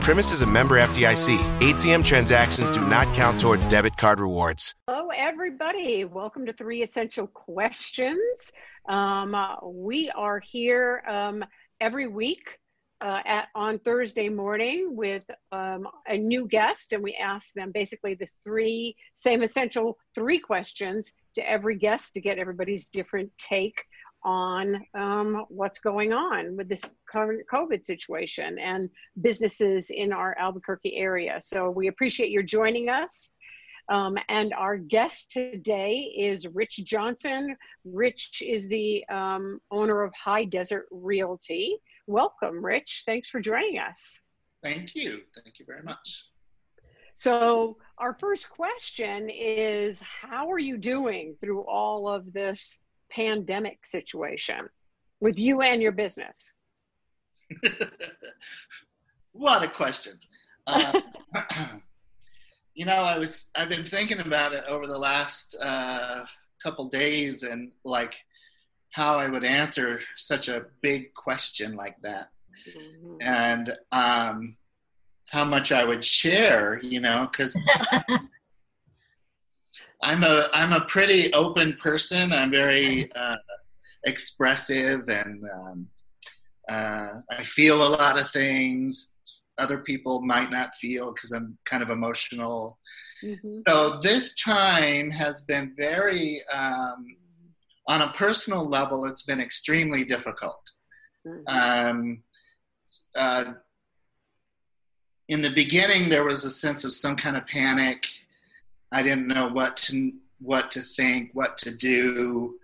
Premise is a member FDIC. ATM transactions do not count towards debit card rewards. Hello, everybody. Welcome to Three Essential Questions. Um, uh, we are here um, every week uh, at, on Thursday morning with um, a new guest, and we ask them basically the three same essential three questions to every guest to get everybody's different take on um, what's going on with this current COVID situation and businesses in our Albuquerque area. So we appreciate your joining us. Um, and our guest today is Ritch Johnson. Ritch is the um, owner of High Desert Realty. Welcome, Ritch. Thanks for joining us. Thank you. Thank you very much. So, our first question is How are you doing through all of this pandemic situation with you and your business? what a question. Uh, you know, I was I've been thinking about it over the last uh, couple days, and like how I would answer such a big question like that, mm-hmm. and um, how much I would share. You know, because. I'm a I'm a pretty open person. I'm very uh, expressive, and um, uh, I feel a lot of things other people might not feel because I'm kind of emotional. Mm-hmm. So this time has been very, um, on a personal level, it's been extremely difficult. Mm-hmm. Um, uh, in the beginning, there was a sense of some kind of panic. I didn't know what to what to think, what to do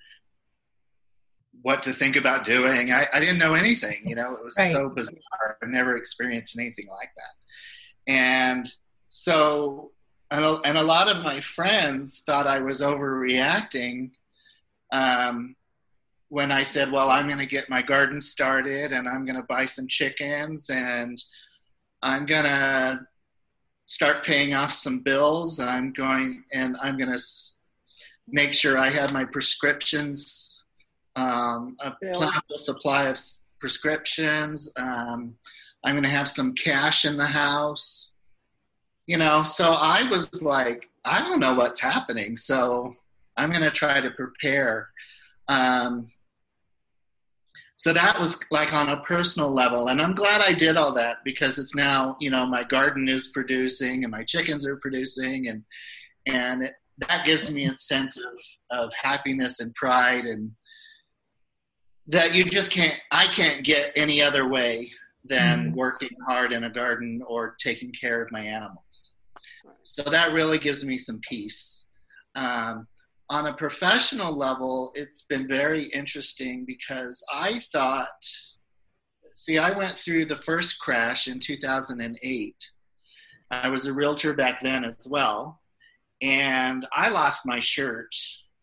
what to think about doing. I, I didn't know anything, you know, it was right. so bizarre. I've never experienced anything like that. And so, and a, and a lot of my friends thought I was overreacting um, when I said, well, I'm going to get my garden started and I'm going to buy some chickens and I'm going to start paying off some bills. I'm going and I'm going to make sure I have my prescriptions um, a plentiful supply of prescriptions. Um, I'm going to have some cash in the house. You know, so I was like, I don't know what's happening, so I'm going to try to prepare. Um, so that was like on a personal level, and I'm glad I did all that because it's now, you know, my garden is producing and my chickens are producing, and and it, that gives me a sense of of happiness and pride and that you just can't i can't get any other way than mm. working hard in a garden or taking care of my animals. So that really gives me some peace. Um, on a professional level it's been very interesting because i thought see i went through the first crash in 2008 i was a realtor back then as well and i lost my shirt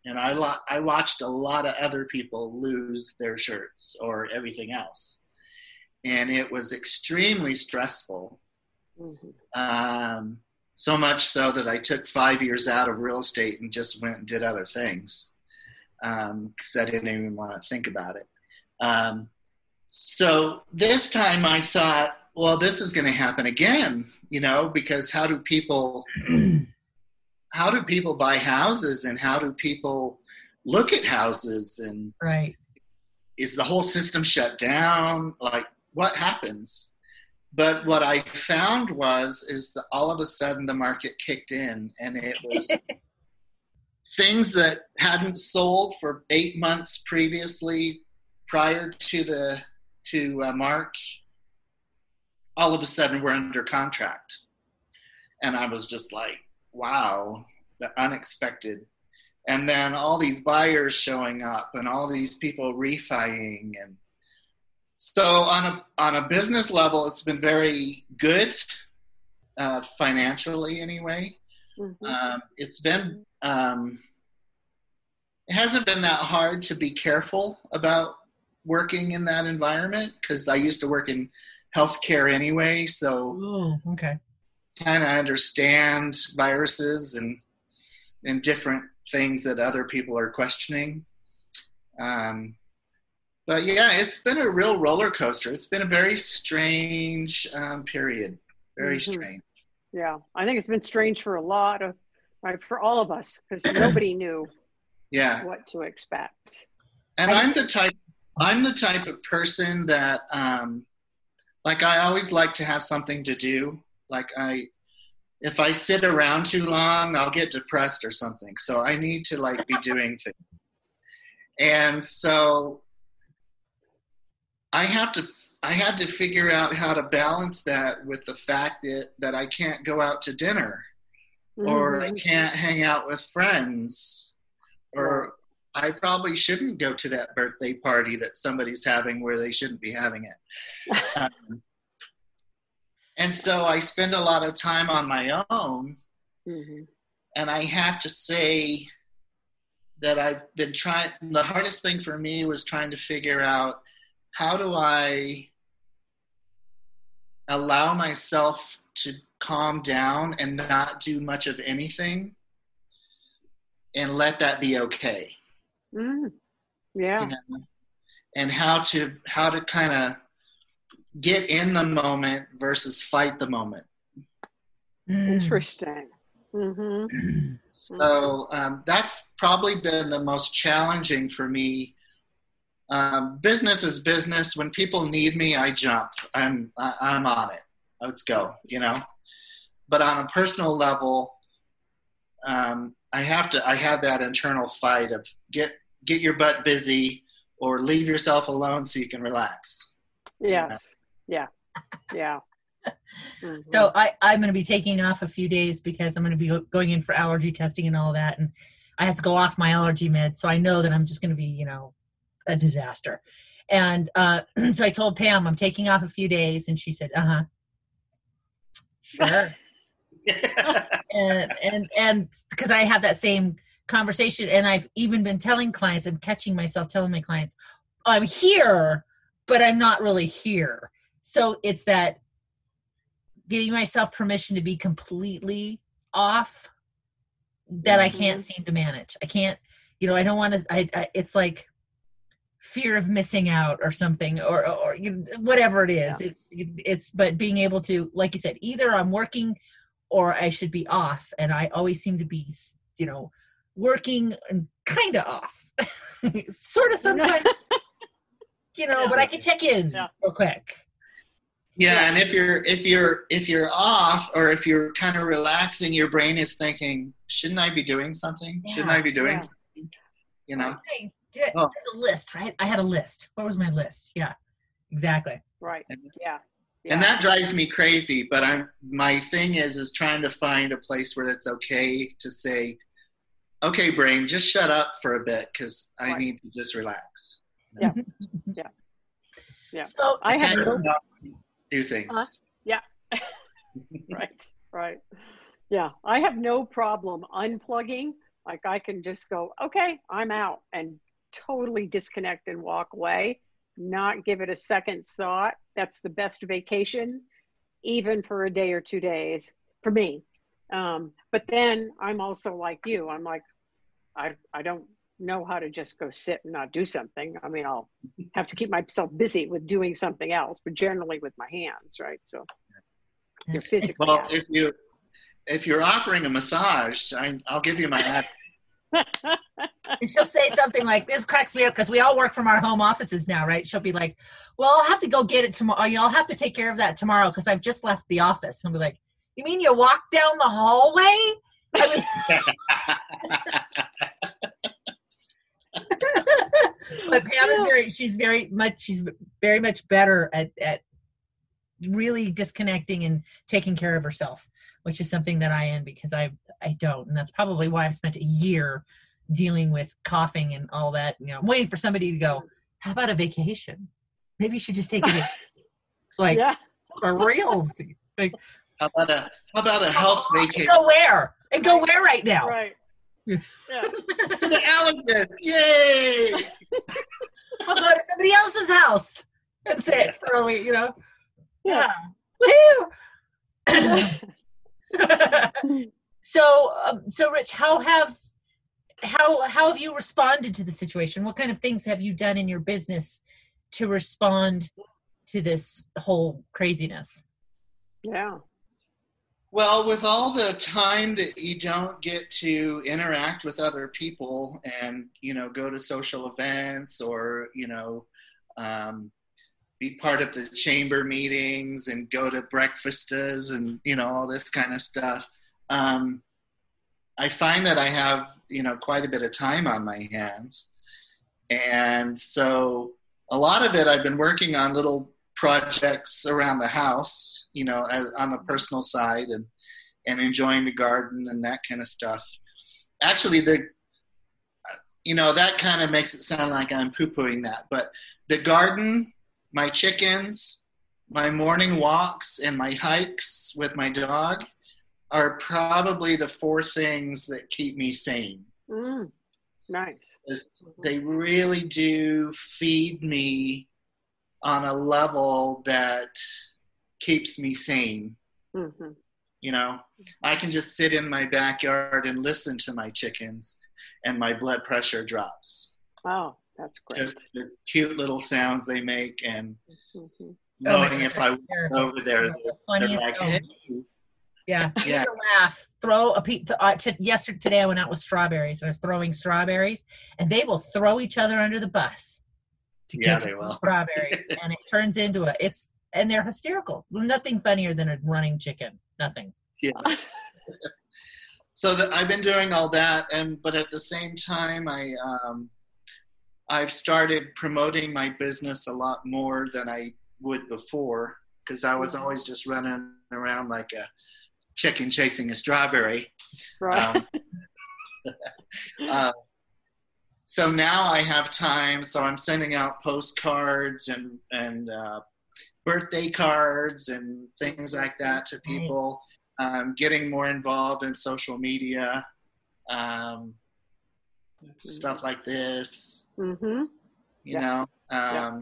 and I lo- I watched a lot of other people lose their shirts or everything else, and it was extremely stressful. Mm-hmm. Um, so much so that I took five years out of real estate and just went and did other things because um, I didn't even want to think about it. Um, so this time I thought, well, this is going to happen again, you know, because how do people how do people buy houses and how do people look at houses and right. is the whole system shut down? Like what happens but what i found was is that all of a sudden the market kicked in and it was things that hadn't sold for eight months previously prior to the to uh, march all of a sudden we're under contract and i was just like wow, the unexpected. And then all these buyers showing up and all these people refining and so on a on a business level it's been very good uh, financially anyway mm-hmm. um, it's been um, it hasn't been that hard to be careful about working in that environment because I used to work in healthcare anyway, so Oh, okay. kind of understand viruses and and different things that other people are questioning. Um, but yeah, it's been a real roller coaster. It's been a very strange um, period. Very Mhm. strange. Yeah, I think it's been strange for a lot of, right, for all of us, because nobody knew Yeah, what to expect. and I- I'm the type. I'm the type of person that, um, like, I always like to have something to do. Like, I, if I sit around too long, I'll get depressed or something. So I need to like be doing things. And so I have to. I had to figure out how to balance that with the fact that that I can't go out to dinner or I can't hang out with friends, or I probably shouldn't go to that birthday party that somebody's having where they shouldn't be having it. Um, and so I spend a lot of time on my own, Mhm. and I have to say that I've been trying. The hardest thing for me was trying to figure out how do I allow myself to calm down and not do much of anything and let that be okay Mm. Yeah. you know and how to how to kind of get in the moment versus fight the moment Mm. Interesting. hmm so um, that's probably been the most challenging for me um, business is business when people need me i jump i'm I, i'm on it let's go you know but on a personal level um, i have to i have that internal fight of get get your butt busy or leave yourself alone so you can relax Yes. Yeah. Yeah. Mhm. So I, I'm going to be taking off a few days because I'm going to be going in for allergy testing and all that, and I have to go off my allergy meds. So I know that I'm just going to be, you know, a disaster. And uh, so I told Pam I'm taking off a few days, and she said, "Uh huh, sure." and and and because I have that same conversation, and I've even been telling clients, I'm catching myself telling my clients, I'm here, but I'm not really here. So it's that giving myself permission to be completely off that I can't seem to manage. I can't, you know, I don't want to. I, I it's like fear of missing out or something or or whatever it is it's it's but being able to like you said either i'm working or i should be off and i always seem to be you know working and kind of off sort of sometimes you know Yeah. but i can check in Yeah. real quick Yeah, and if you're if you're if you're off or if you're kind of relaxing, your brain is thinking, "Shouldn't I be doing something? Shouldn't I be doing yeah. something?" You know. Okay, did- Oh. there's a list right i had a list what was my list yeah exactly Right. And- Yeah. And that drives me crazy. But I'm my thing is is trying to find a place where it's okay to say, "Okay, brain, just shut up for a bit because I Right. need to just relax." Yeah. Yeah. Yeah. So I have no not do things. Uh-huh, yeah. right right yeah i have no problem unplugging like i can just go okay i'm out and totally disconnect and walk away not give it a second's thought. That's the best vacation even for a day or two days for me. Um, but then i'm also like you. I'm like i i don't know how to just go sit and not do something. I mean i'll have to keep myself busy with doing something else but generally with my hands right? So you're physically Well, if you if you're offering a massage, I, I'll give you my. And she'll say something like this cracks me up because we all work from our home offices now right? She'll be like well i'll have to go get it tomorrow. You'll have to take care of that tomorrow because i've just left the office. And i'll be like you mean you walk down the hallway? I mean, but Pam is very she's very much she's very much better at at really disconnecting and taking care of herself, which is something that I am because I I don't, and that's probably why I've spent a year dealing with coughing and all that. You know, I'm waiting for somebody to go. How about a vacation? Maybe you should just take it like yeah for reals. Like How about a how about a health vacation? go where and go where right now? right Yeah. to the allergist. Yay! I'll go to somebody else's house and it for a week, you know? Yeah. Woo! so, um, so Ritch, how have how how have you responded to the situation? What kind of things have you done in your business to respond to this whole craziness? Yeah. Well, with all the time that you don't get to interact with other people and, you know, go to social events or, you know, um, be part of the chamber meetings and go to breakfasts and, you know, all this kind of stuff. Um, I find that I have, you know, quite a bit of time on my hands. And so a lot of it I've been working on little projects around the house, you know, as, on the personal side and and enjoying the garden and that kind of stuff. Actually, the you know that kind of makes it sound like I'm poo-pooing that, but the garden, my chickens, my morning walks, and my hikes with my dog are probably the four things that keep me sane. Mm, nice. They really do feed me on a level that keeps me sane. Mm-hmm. You know, I can just sit in my backyard and listen to my chickens, and my blood pressure drops. Oh, that's great. Just the cute little sounds they make, and Mm-hmm. knowing Oh, if I they're- over there, the they're funniest like, "Hey." Yeah, Yeah. you laugh. Throw a piece. Uh, t- yesterday, today I went out with strawberries. I was throwing strawberries, and they will throw each other under the bus to Yeah, get they will. strawberries, and it turns into a. It's and they're hysterical. Nothing funnier than a running chicken. Nothing. Yeah. so that I've been doing all that, and but at the same time, I um, I've started promoting my business a lot more than I would before because I was always just running around like a chicken chasing a strawberry. Right. Um, uh, so now I have time, so I'm sending out postcards and and uh, birthday cards and things like that to people. Um, getting more involved in social media, um, stuff like this. Mm-hmm. You Yeah. know, um, Yeah.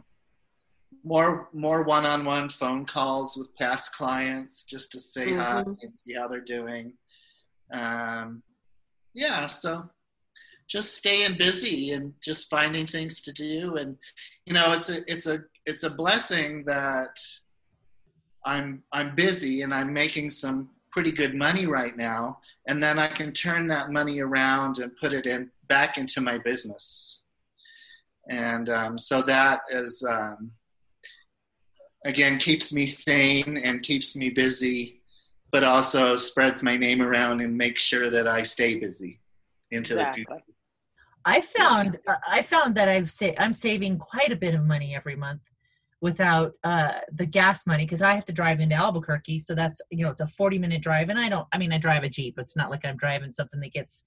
more more one-on-one phone calls with past clients just to say hi Mhm. and see how they're doing. Um, yeah, so just staying busy and just finding things to do, and you know, it's a it's a it's a blessing that I'm I'm busy and I'm making some pretty good money right now, and then I can turn that money around and put it in back into my business, and um, so that is um, again keeps me sane and keeps me busy, but also spreads my name around and makes sure that I stay busy into the future. I found I found that I've sa- I'm saving quite a bit of money every month without uh, the gas money because I have to drive into Albuquerque, so that's you know it's a 40 minute drive, and I don't I mean I drive a Jeep. It's not like I'm driving something that gets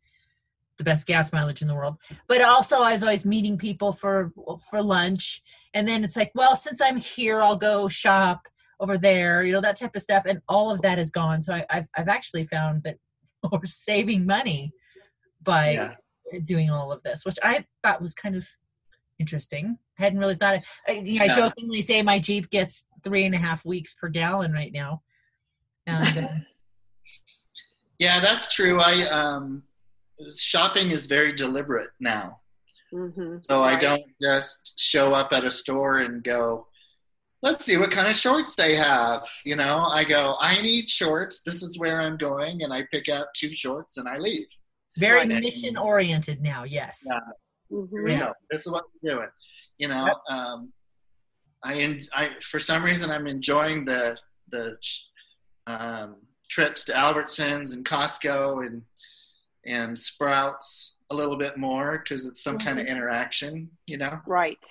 the best gas mileage in the world. But also I was always meeting people for for lunch, and then it's like, well, since I'm here, I'll go shop over there, you know that type of stuff, and all of that is gone. So I, I've I've actually found that we're saving money by Yeah. doing all of this, which I thought was kind of interesting. I hadn't really thought. It, I, you know, I jokingly say my Jeep gets three and a half weeks per gallon right now, and uh, Yeah, that's true. I um, shopping is very deliberate now. Mm-hmm. So I don't just show up at a store and go, let's see what kind of shorts they have. You know, I go, I need shorts. This is where I'm going. And I pick out two shorts and I leave. very Right. mission oriented now. Yes. Yeah. Here Mm-hmm. we Yeah. go. This is what we're doing. You know, Yep. um, I, en- I, for some reason, I'm enjoying the, the um, trips to Albertsons and Costco and, and Sprouts a little bit more because it's some kind of interaction, you know? Right.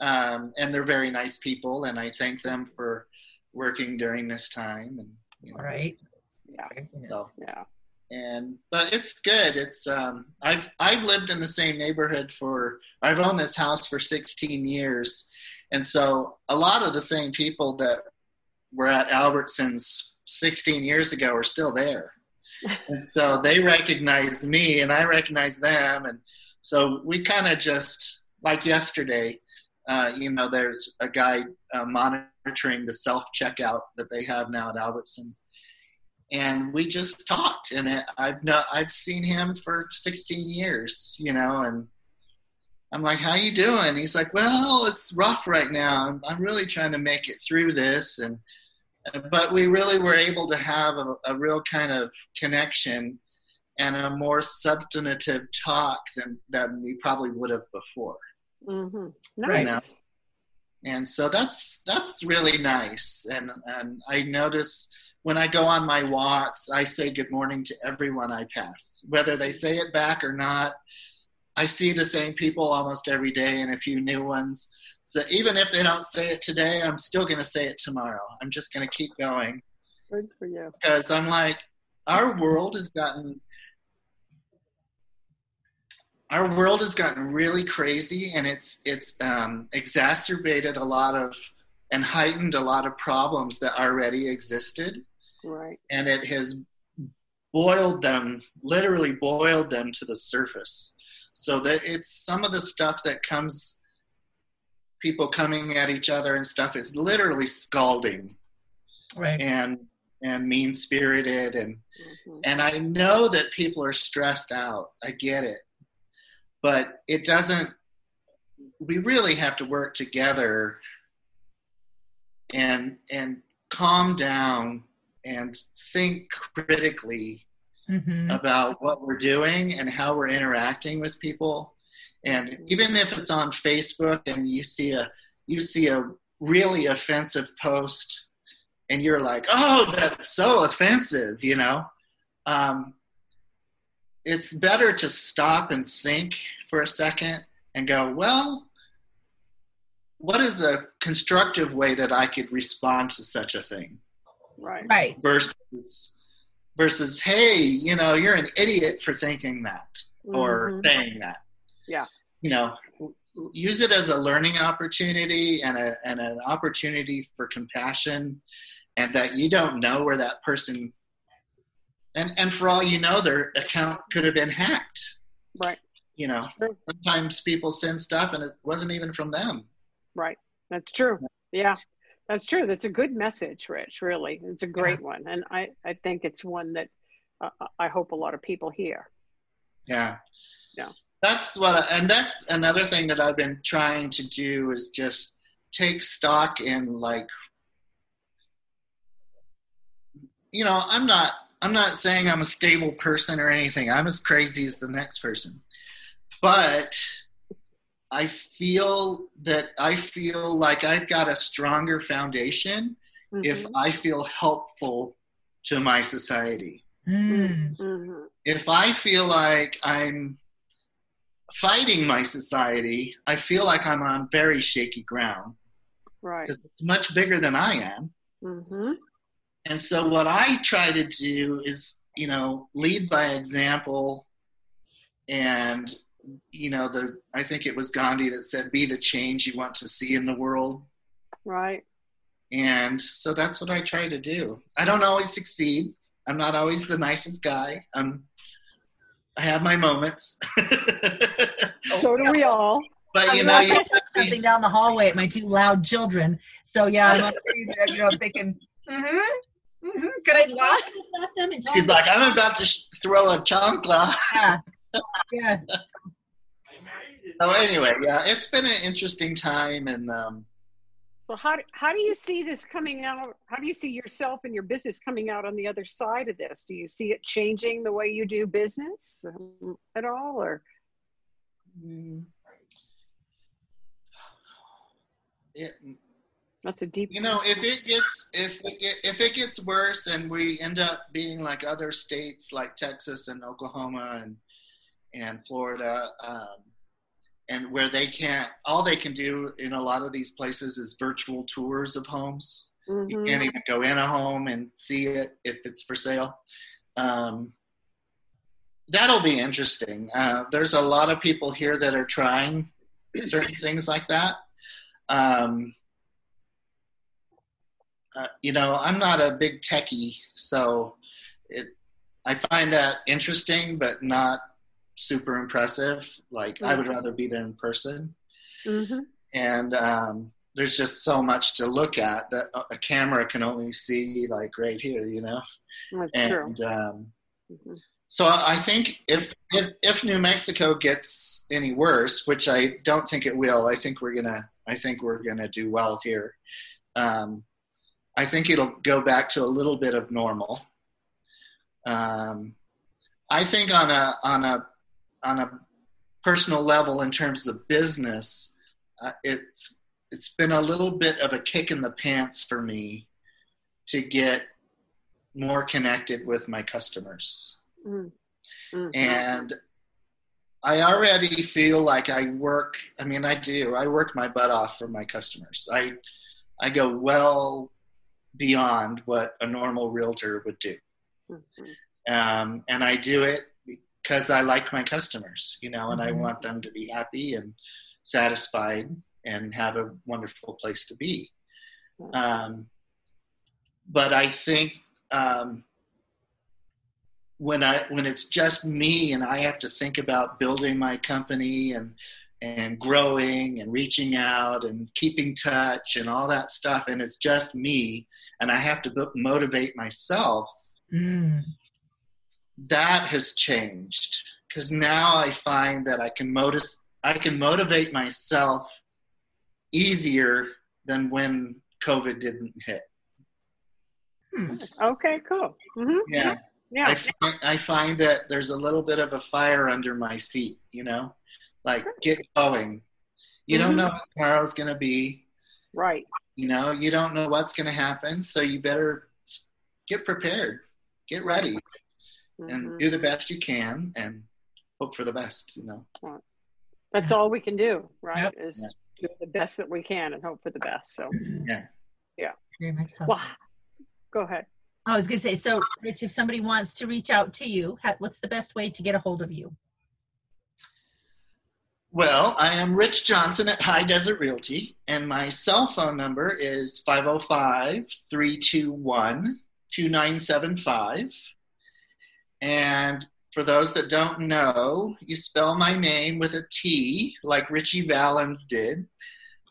um, and they're very nice people, and I thank them for working during this time. And you know, All right. Yeah. So- Yeah. and but it's good. It's um, I've I've lived in the same neighborhood for I've owned this house for 16 years, and so a lot of the same people that were at Albertsons 16 years ago are still there. And so they recognize me and I recognize them. And so we kind of just, like yesterday, uh, you know, there's a guy uh, monitoring the self checkout that they have now at Albertsons. And we just talked, and it, I've no, I've seen him for 16 years, you know, and I'm like, "How you doing?" He's like, "Well, it's rough right now. I'm, I'm really trying to make it through this." And but we really were able to have a, a real kind of connection and a more substantive talk than than we probably would have before. Mm-hmm. Nice. And so that's that's really nice. And and I notice when I go on my walks, I say good morning to everyone I pass, whether they say it back or not. I see the same people almost every day and a few new ones. So even if they don't say it today, I'm still going to say it tomorrow. I'm just going to keep going. Good for you. Because I'm like, our world has gotten our world has gotten really crazy, and it's it's um, exacerbated a lot of and heightened a lot of problems that already existed. Right. And it has boiled them, literally boiled them to the surface so that it's some of the stuff that comes people coming at each other and stuff is literally scalding right and and mean spirited and mm-hmm. and i know that people are stressed out i get it but it doesn't we really have to work together and and calm down and think critically mm-hmm. about what we're doing and how we're interacting with people. And even if it's on Facebook and you see a you see a really offensive post and you're like, oh, that's so offensive, you know, um, it's better to stop and think for a second and go, well, what is a constructive way that I could respond to such a thing? Right. Right. Versus versus hey you know you're an idiot for thinking that mm-hmm. or saying that yeah you know use it as a learning opportunity and, a, and an opportunity for compassion and that you don't know where that person and and for all you know their account could have been hacked right you know sometimes people send stuff and it wasn't even from them right that's true yeah that's true. That's a good message, Ritch. Really, it's a great yeah. one, and I I think it's one that uh, I hope a lot of people hear. Yeah. Yeah. That's what, I, and that's another thing that I've been trying to do is just take stock in like, you know, I'm not I'm not saying I'm a stable person or anything. I'm as crazy as the next person, but I feel that I feel like I've got a stronger foundation mm-hmm. if I feel helpful to my society. Mm. Mm-hmm. If I feel like I'm fighting my society, I feel like I'm on very shaky ground. Right. Because it's much bigger than I am. Mm-hmm. And so what I try to do is, you know, lead by example and you know the i think it was gandhi that said be the change you want to see in the world right and so that's what i try to do i don't always succeed i'm not always the nicest guy i'm i have my moments so do we all but you know you, something down the hallway at my two loud children so yeah i'm you know thinking mm-hmm Mm-hmm. Could I laugh at them and talk? He's like, I'm about to sh- throw a chancla. Yeah. yeah. So anyway, yeah, it's been an interesting time, and um, so how how do you see this coming out? How do you see yourself and your business coming out on the other side of this? Do you see it changing the way you do business um, at all, or? It, that's a deep. You know, if it gets if it if it gets worse and we end up being like other states like Texas and Oklahoma and and Florida, um, and where they can't, all they can do in a lot of these places is virtual tours of homes. Mm-hmm. You can't even go in a home and see it if it's for sale. Um, that'll be interesting. Uh, there's a lot of people here that are trying certain things like that. Um, uh, you know, I'm not a big techie, so it I find that interesting, but not super impressive. Like I would Mm-hmm. rather be there in person. hmm And um, there's just so much to look at that a- camera can only see like right here, you know. That's true. And um, Mhm. So I think if, if if New Mexico gets any worse, which I don't think it will, I think we're gonna I think we're gonna do well here. Um, I think it'll go back to a little bit of normal. Um, I think on a on a on a personal level, in terms of business, uh, it's it's been a little bit of a kick in the pants for me to get more connected with my customers Mm. Mhm. and I already feel like I work. I mean, I do. I work my butt off for my customers. I I go well beyond what a normal realtor would do, Mhm. um, and I do it because I like my customers, you know, and I Mhm. want them to be happy and satisfied and have a wonderful place to be. Um, but I think um, when I when it's just me and I have to think about building my company and and growing and reaching out and keeping touch and all that stuff, and it's just me, and I have to motivate myself. Mm. That has changed because now I find that I can motiv- I can motivate myself easier than when COVID didn't hit. Okay, cool. hmm Yeah. Yeah. I find, I find that there's a little bit of a fire under my seat, you know, like get going. You don't Mhm. know what tomorrow's going to be, right. you know, you don't know what's going to happen. So you better get prepared, get ready, and Mhm. do the best you can and hope for the best, you know. That's all we can do, right? Yep. Is do the best that we can and hope for the best. So, Very much so. well, go ahead. I was going to say, so Ritch, if somebody wants to reach out to you, ha- what's the best way to get a hold of you? Well, I am Ritch Johnson at High Desert Realty, and my cell phone number is 505 321 2975. And for those that don't know, you spell my name with a T, like Ritchie Valens did.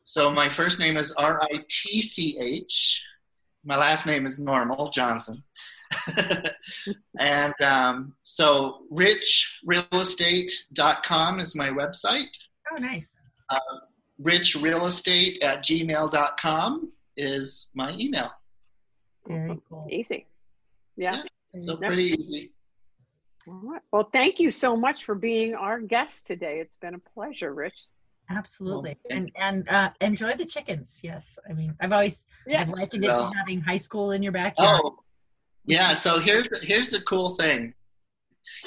So my first name is R I T C H. My last name is normal, Johnson. and um, so richrealestate.com is my website. Oh, nice. Richrealestate at gmail.com is my email. Very cool. Easy. Yeah. So Yep. pretty easy. All right. Well, thank you so much for being our guest today. It's been a pleasure, Ritch. Absolutely. Well, And and uh, enjoy the chickens. Yes. I mean, I've always Yeah. I've likened it Well- to having high school in your backyard. Oh, yeah. So here's here's the cool thing.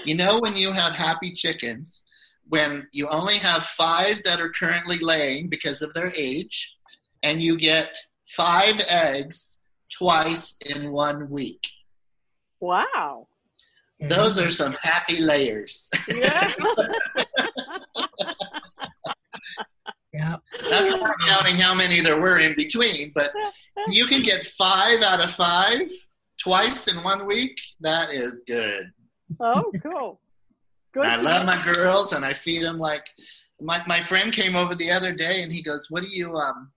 You know, when you have happy chickens, when you only have five that are currently laying because of their age, and you get five eggs twice in one week. Wow. Those are some happy layers. Yeah. Yeah. That's not counting how many there were in between, but you can get five out of five twice in one week. That is good. oh, cool. Good. I love my girls, and I feed them like. My my friend came over the other day, and he goes, "What are you um,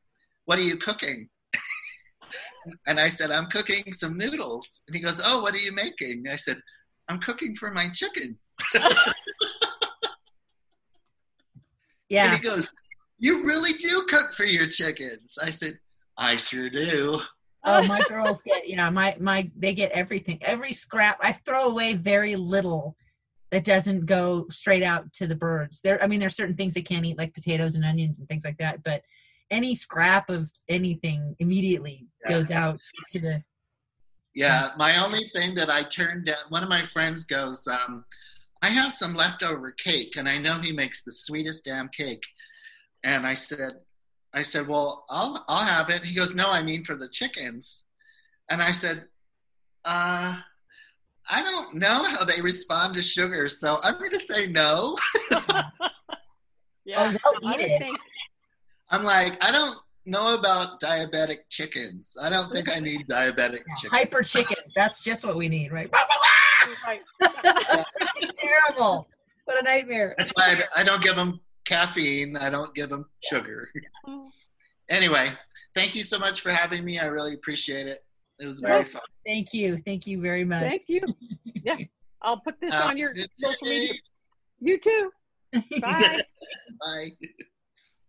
what are you cooking?" and I said, "I'm cooking some noodles." And he goes, "Oh, what are you making?" I said, "I'm cooking for my chickens." Yeah. And he goes, "You really do cook for your chickens?" I said, "I sure do." Oh, my girls get you know, my my they get everything. Every scrap I throw away very little that doesn't go straight out to the birds. There I mean there's certain things they can't eat like potatoes and onions and things like that, but any scrap of anything immediately Yeah. goes out to the Yeah, my only thing that I turned down, one of my friends goes, um, I have some leftover cake, and I know he makes the sweetest damn cake. And I said, I said, well, I'll I'll have it. He goes, no, I mean for the chickens. And I said, uh, I don't know how they respond to sugar, so I'm going to say no. Yeah. Oh, they'll I eat would it. think- I'm like, I don't know about diabetic chickens. I don't think I need diabetic chickens. hyper chickens. That's just what we need, right? Right. terrible. What a nightmare. That's why I, I don't give them caffeine. I don't give them sugar. anyway, thank you so much for having me. I really appreciate it. It was very fun. Thank you. Thank you very much. Thank you. Yeah. I'll put this Uh, on your social media. You too. Bye. Bye.